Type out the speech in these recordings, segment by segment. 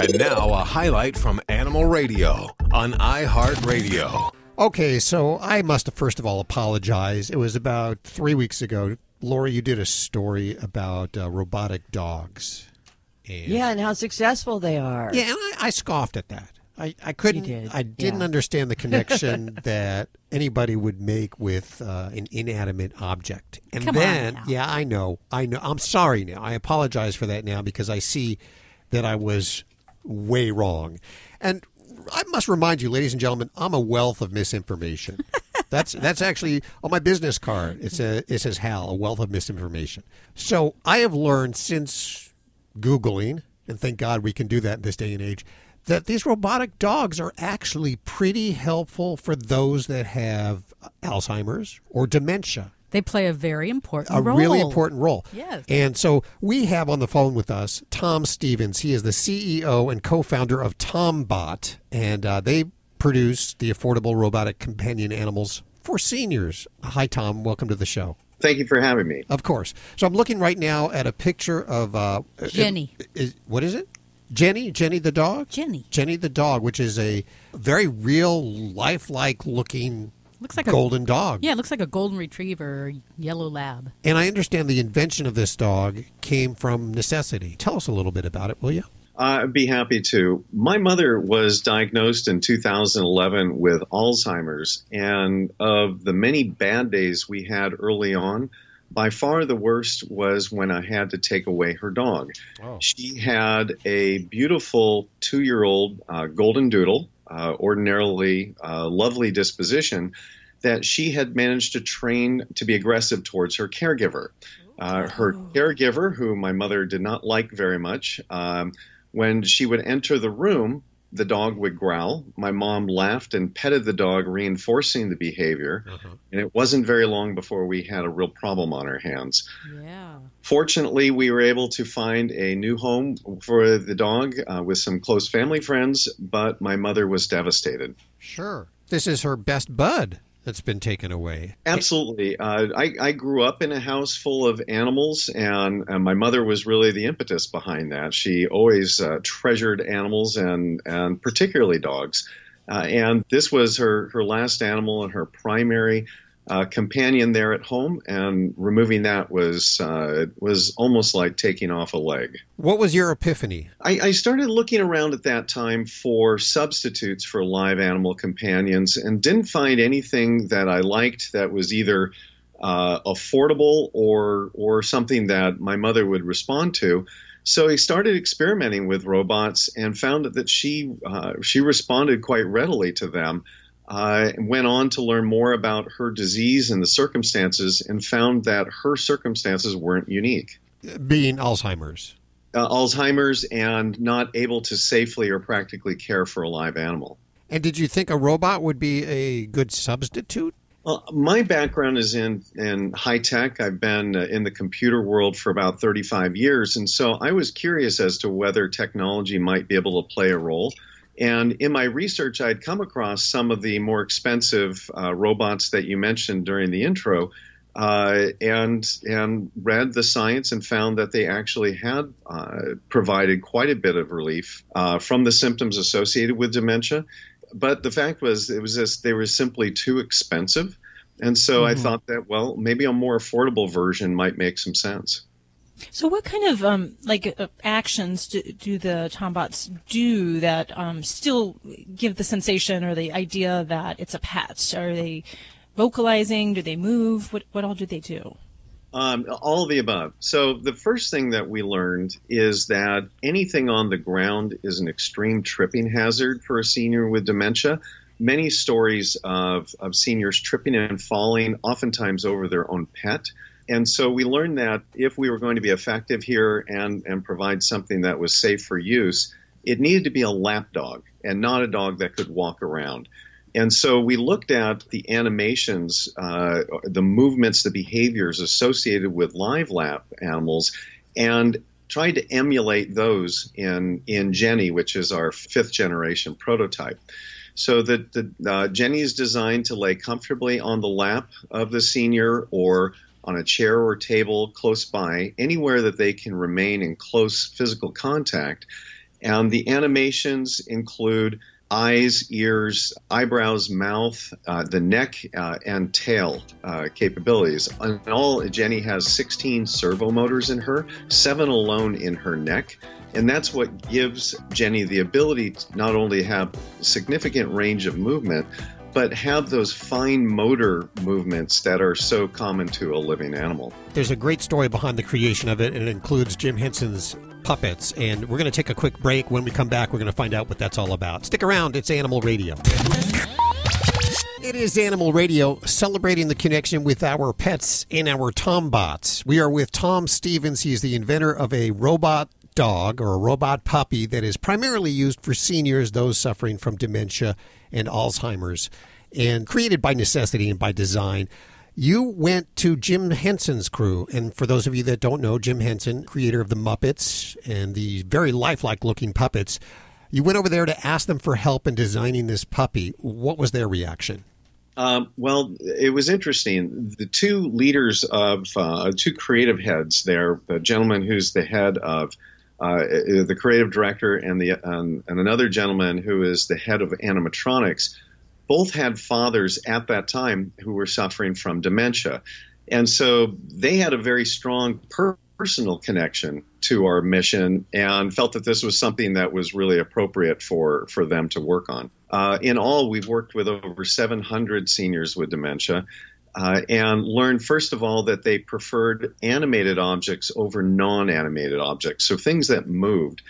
And now a highlight from Animal Radio on iHeartRadio. Okay, so I must have first of all apologize. It was about three weeks ago. Laura, you did a story about uh, robotic dogs. And, yeah, and how successful they are. Yeah, and I, I scoffed at that. I, I couldn't. Did. I didn't yeah. understand the connection that anybody would make with uh, an inanimate object. And Come then, yeah, I know, I know. I'm sorry now. I apologize for that now because I see that I was way wrong. And I must remind you, ladies and gentlemen, I'm a wealth of misinformation. that's that's actually on my business card. It says it says Hal, a wealth of misinformation. So I have learned since googling, and thank God we can do that in this day and age that these robotic dogs are actually pretty helpful for those that have Alzheimer's or dementia. They play a very important a role. really important role. Yes. And so we have on the phone with us Tom Stevens. He is the CEO and co-founder of Tombot, and uh, they produce the affordable robotic companion animals for seniors. Hi, Tom. Welcome to the show. Thank you for having me. Of course. So I'm looking right now at a picture of uh, Jenny. Is, what is it? Jenny, Jenny the dog. Jenny, Jenny the dog, which is a very real, lifelike looking looks like golden a, golden dog. Yeah, it looks like a golden retriever, yellow lab. And I understand the invention of this dog came from necessity. Tell us a little bit about it, will you? I'd be happy to. My mother was diagnosed in 2011 with Alzheimer's, and of the many bad days we had early on, by far the worst was when I had to take away her dog. Oh. She had a beautiful two year old uh, golden doodle, uh, ordinarily uh, lovely disposition, that she had managed to train to be aggressive towards her caregiver. Uh, her caregiver, who my mother did not like very much, um, when she would enter the room, the dog would growl. My mom laughed and petted the dog, reinforcing the behavior. Uh-huh. And it wasn't very long before we had a real problem on our hands. Yeah. Fortunately, we were able to find a new home for the dog uh, with some close family friends, but my mother was devastated. Sure. This is her best bud that's been taken away. Absolutely. Uh, I, I, grew up in a house full of animals, and, and, my mother was really the impetus behind that. She always uh, treasured animals and, and particularly dogs. Uh, and this was her, her last animal and her primary uh, companion there at home, and removing that was uh, was almost like taking off a leg. What was your epiphany? I, I, started looking around at that time for substitutes for live animal companions, and didn't find anything that I liked that was either uh, affordable or or something that my mother would respond to. So he started experimenting with robots and found that she uh, she responded quite readily to them uh, went on to learn more about her disease and the circumstances and found that her circumstances weren't unique. Being Alzheimer's. Uh, Alzheimer's and not able to safely or practically care for a live animal. And did you think a robot would be a good substitute? Well, my background is in, in high tech. I've been uh, in the computer world for about 35 years. And so I was curious as to whether technology might be able to play a role. And in my research, I'd come across some of the more expensive uh, robots that you mentioned during the intro, uh, and and read the science and found that they actually had uh, provided quite a bit of relief uh, from the symptoms associated with dementia. But the fact was, it was just they were simply too expensive, and so mm-hmm. I thought that well, maybe a more affordable version might make some sense. So, what kind of um, like uh, actions do, do, the Tombots do that um, still give the sensation or the idea that it's a pet? Are they vocalizing? Do they move? What what all do they do? Um, all of the above. So the first thing that we learned is that anything on the ground is an extreme tripping hazard for a senior with dementia. Many stories of, of seniors tripping and falling, oftentimes over their own pet and so we learned that if we were going to be effective here and, and provide something that was safe for use, it needed to be a lap dog and not a dog that could walk around. And so we looked at the animations, uh, the movements, the behaviors associated with live lap animals, and tried to emulate those in, in Jenny, which is our fifth generation prototype. So that the uh, Jenny is designed to lay comfortably on the lap of the senior or on a chair or table close by, anywhere that they can remain in close physical contact. And the animations include eyes, ears, eyebrows, mouth, uh, the neck, uh, and tail uh, capabilities. In all, Jenny has 16 servo motors in her, seven alone in her neck. And that's what gives Jenny the ability to not only have significant range of movement, but have those fine motor movements that are so common to a living animal. There's a great story behind the creation of it, and it includes Jim Henson's puppets. And we're going to take a quick break. When we come back, we're going to find out what that's all about. Stick around, it's Animal Radio. It is Animal Radio celebrating the connection with our pets and our Tombots. We are with Tom Stevens. He's the inventor of a robot dog or a robot puppy that is primarily used for seniors, those suffering from dementia and Alzheimer's, and created by necessity and by design. You went to Jim Henson's crew, and for those of you that don't know, Jim Henson, creator of the Muppets and the very lifelike looking puppets, you went over there to ask them for help in designing this puppy. What was their reaction? Um, well, it was interesting. The two leaders of uh, two creative heads there, the gentleman who's the head of uh, the creative director and the and another gentleman who is the head of animatronics both had fathers at that time who were suffering from dementia. And so they had a very strong personal connection to our mission and felt that this was something that was really appropriate for for them to work on. Uh, in all we've worked with over 700 seniors with dementia uh, and learned, first of all, that they preferred animated objects over non animated objects, so things that moved.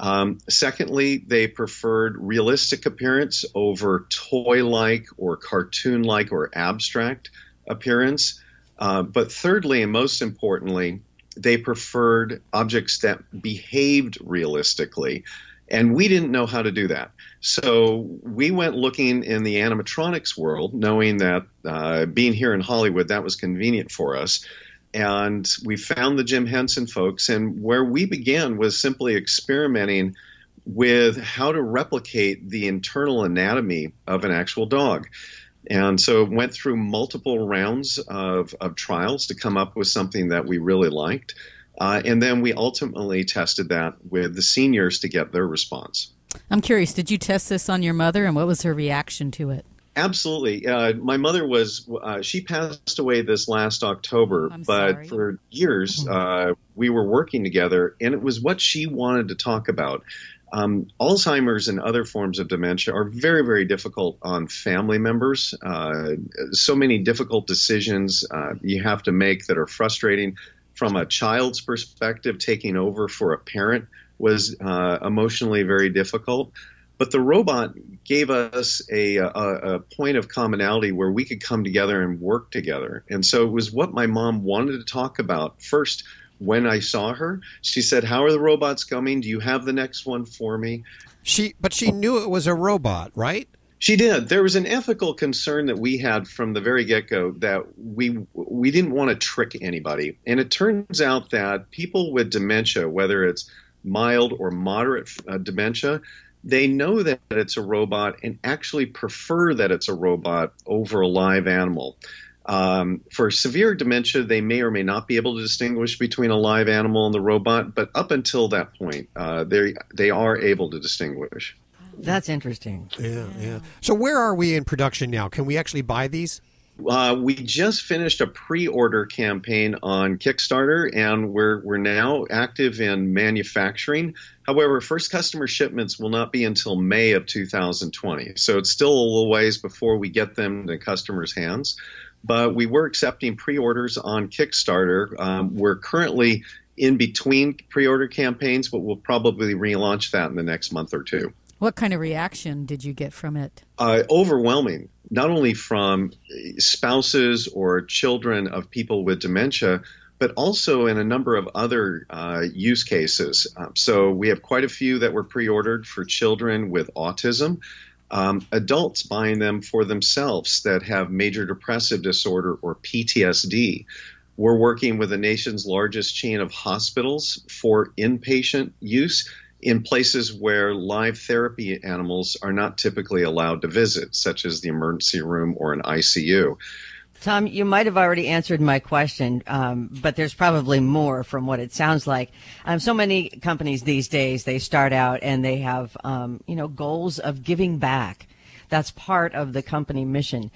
Um, secondly, they preferred realistic appearance over toy like or cartoon like or abstract appearance. Uh, but thirdly, and most importantly, they preferred objects that behaved realistically. And we didn't know how to do that. So we went looking in the animatronics world, knowing that uh, being here in Hollywood, that was convenient for us. And we found the Jim Henson folks, and where we began was simply experimenting with how to replicate the internal anatomy of an actual dog. And so went through multiple rounds of, of trials to come up with something that we really liked. Uh, and then we ultimately tested that with the seniors to get their response. I'm curious, did you test this on your mother and what was her reaction to it? Absolutely. Uh, my mother was, uh, she passed away this last October, I'm but sorry. for years Mm-hmm. uh, we were working together and it was what she wanted to talk about. Um, Alzheimer's and other forms of dementia are very, very difficult on family members. Uh, so many difficult decisions uh, you have to make that are frustrating. From a child's perspective, taking over for a parent was uh, emotionally very difficult. But the robot gave us a, a, a point of commonality where we could come together and work together. And so it was what my mom wanted to talk about first when I saw her. She said, How are the robots coming? Do you have the next one for me? She, but she knew it was a robot, right? She did. There was an ethical concern that we had from the very get-go that we we didn't want to trick anybody. And it turns out that people with dementia, whether it's mild or moderate uh, dementia, they know that it's a robot and actually prefer that it's a robot over a live animal. Um, for severe dementia, they may or may not be able to distinguish between a live animal and the robot, but up until that point, uh, they they are able to distinguish. That's interesting. Yeah, yeah. So where are we in production now? Can we actually buy these? Uh, we just finished a pre-order campaign on Kickstarter, and we're we're now active in manufacturing. However, first customer shipments will not be until May of 2020, so it's still a little ways before we get them to customers' hands. But we were accepting pre-orders on Kickstarter. Um, we're currently in between pre-order campaigns, but we'll probably relaunch that in the next month or two. What kind of reaction did you get from it? uh, overwhelming, not only from spouses or children of people with dementia, but also in a number of other uh, use cases. Um, so we have quite a few that were pre ordered for children with autism. Um, adults buying them for themselves that have major depressive disorder or PTSD. We're working with the nation's largest chain of hospitals for inpatient use in places where live therapy animals are not typically allowed to visit, such as the emergency room or an ICU. Tom, you might have already answered my question, um, but there's probably more from what it sounds like. Um, so many companies these days, they start out and they have, um, you know, goals of giving back. That's part of the company mission.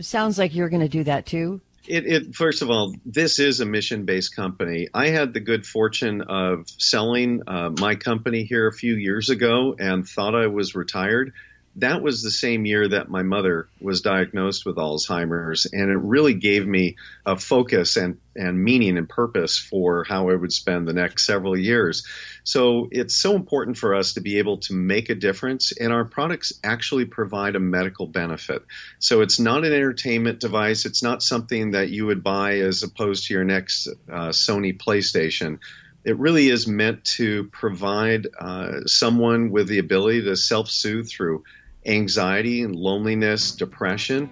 Sounds like you're going to do that too. It, it, first of all, this is a mission-based company. I had the good fortune of selling uh, my company here a few years ago and thought I was retired that was the same year that my mother was diagnosed with Alzheimer's, and it really gave me a focus and, and meaning and purpose for how I would spend the next several years. So it's so important for us to be able to make a difference, and our products actually provide a medical benefit. So it's not an entertainment device, it's not something that you would buy as opposed to your next uh, Sony PlayStation it really is meant to provide uh, someone with the ability to self soothe through anxiety and loneliness, depression,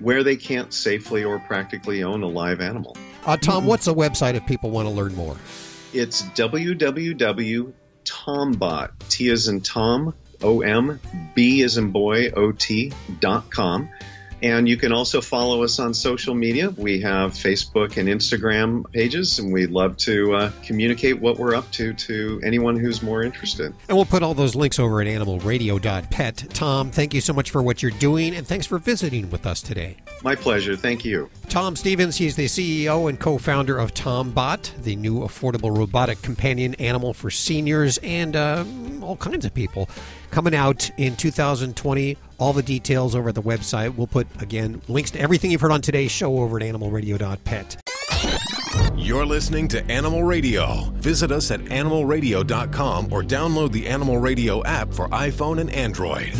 where they can't safely or practically own a live animal. Uh, Tom, what's a website if people want to learn more? It's www.tombot, T as in Tom, O M, B as in boy, O T, dot com. And you can also follow us on social media. We have Facebook and Instagram pages, and we'd love to uh, communicate what we're up to to anyone who's more interested. And we'll put all those links over at animalradio.pet. Tom, thank you so much for what you're doing, and thanks for visiting with us today. My pleasure. Thank you. Tom Stevens, he's the CEO and co founder of TomBot, the new affordable robotic companion animal for seniors and uh, all kinds of people. Coming out in 2020. All the details over at the website. We'll put, again, links to everything you've heard on today's show over at animalradio.pet. You're listening to Animal Radio. Visit us at animalradio.com or download the Animal Radio app for iPhone and Android.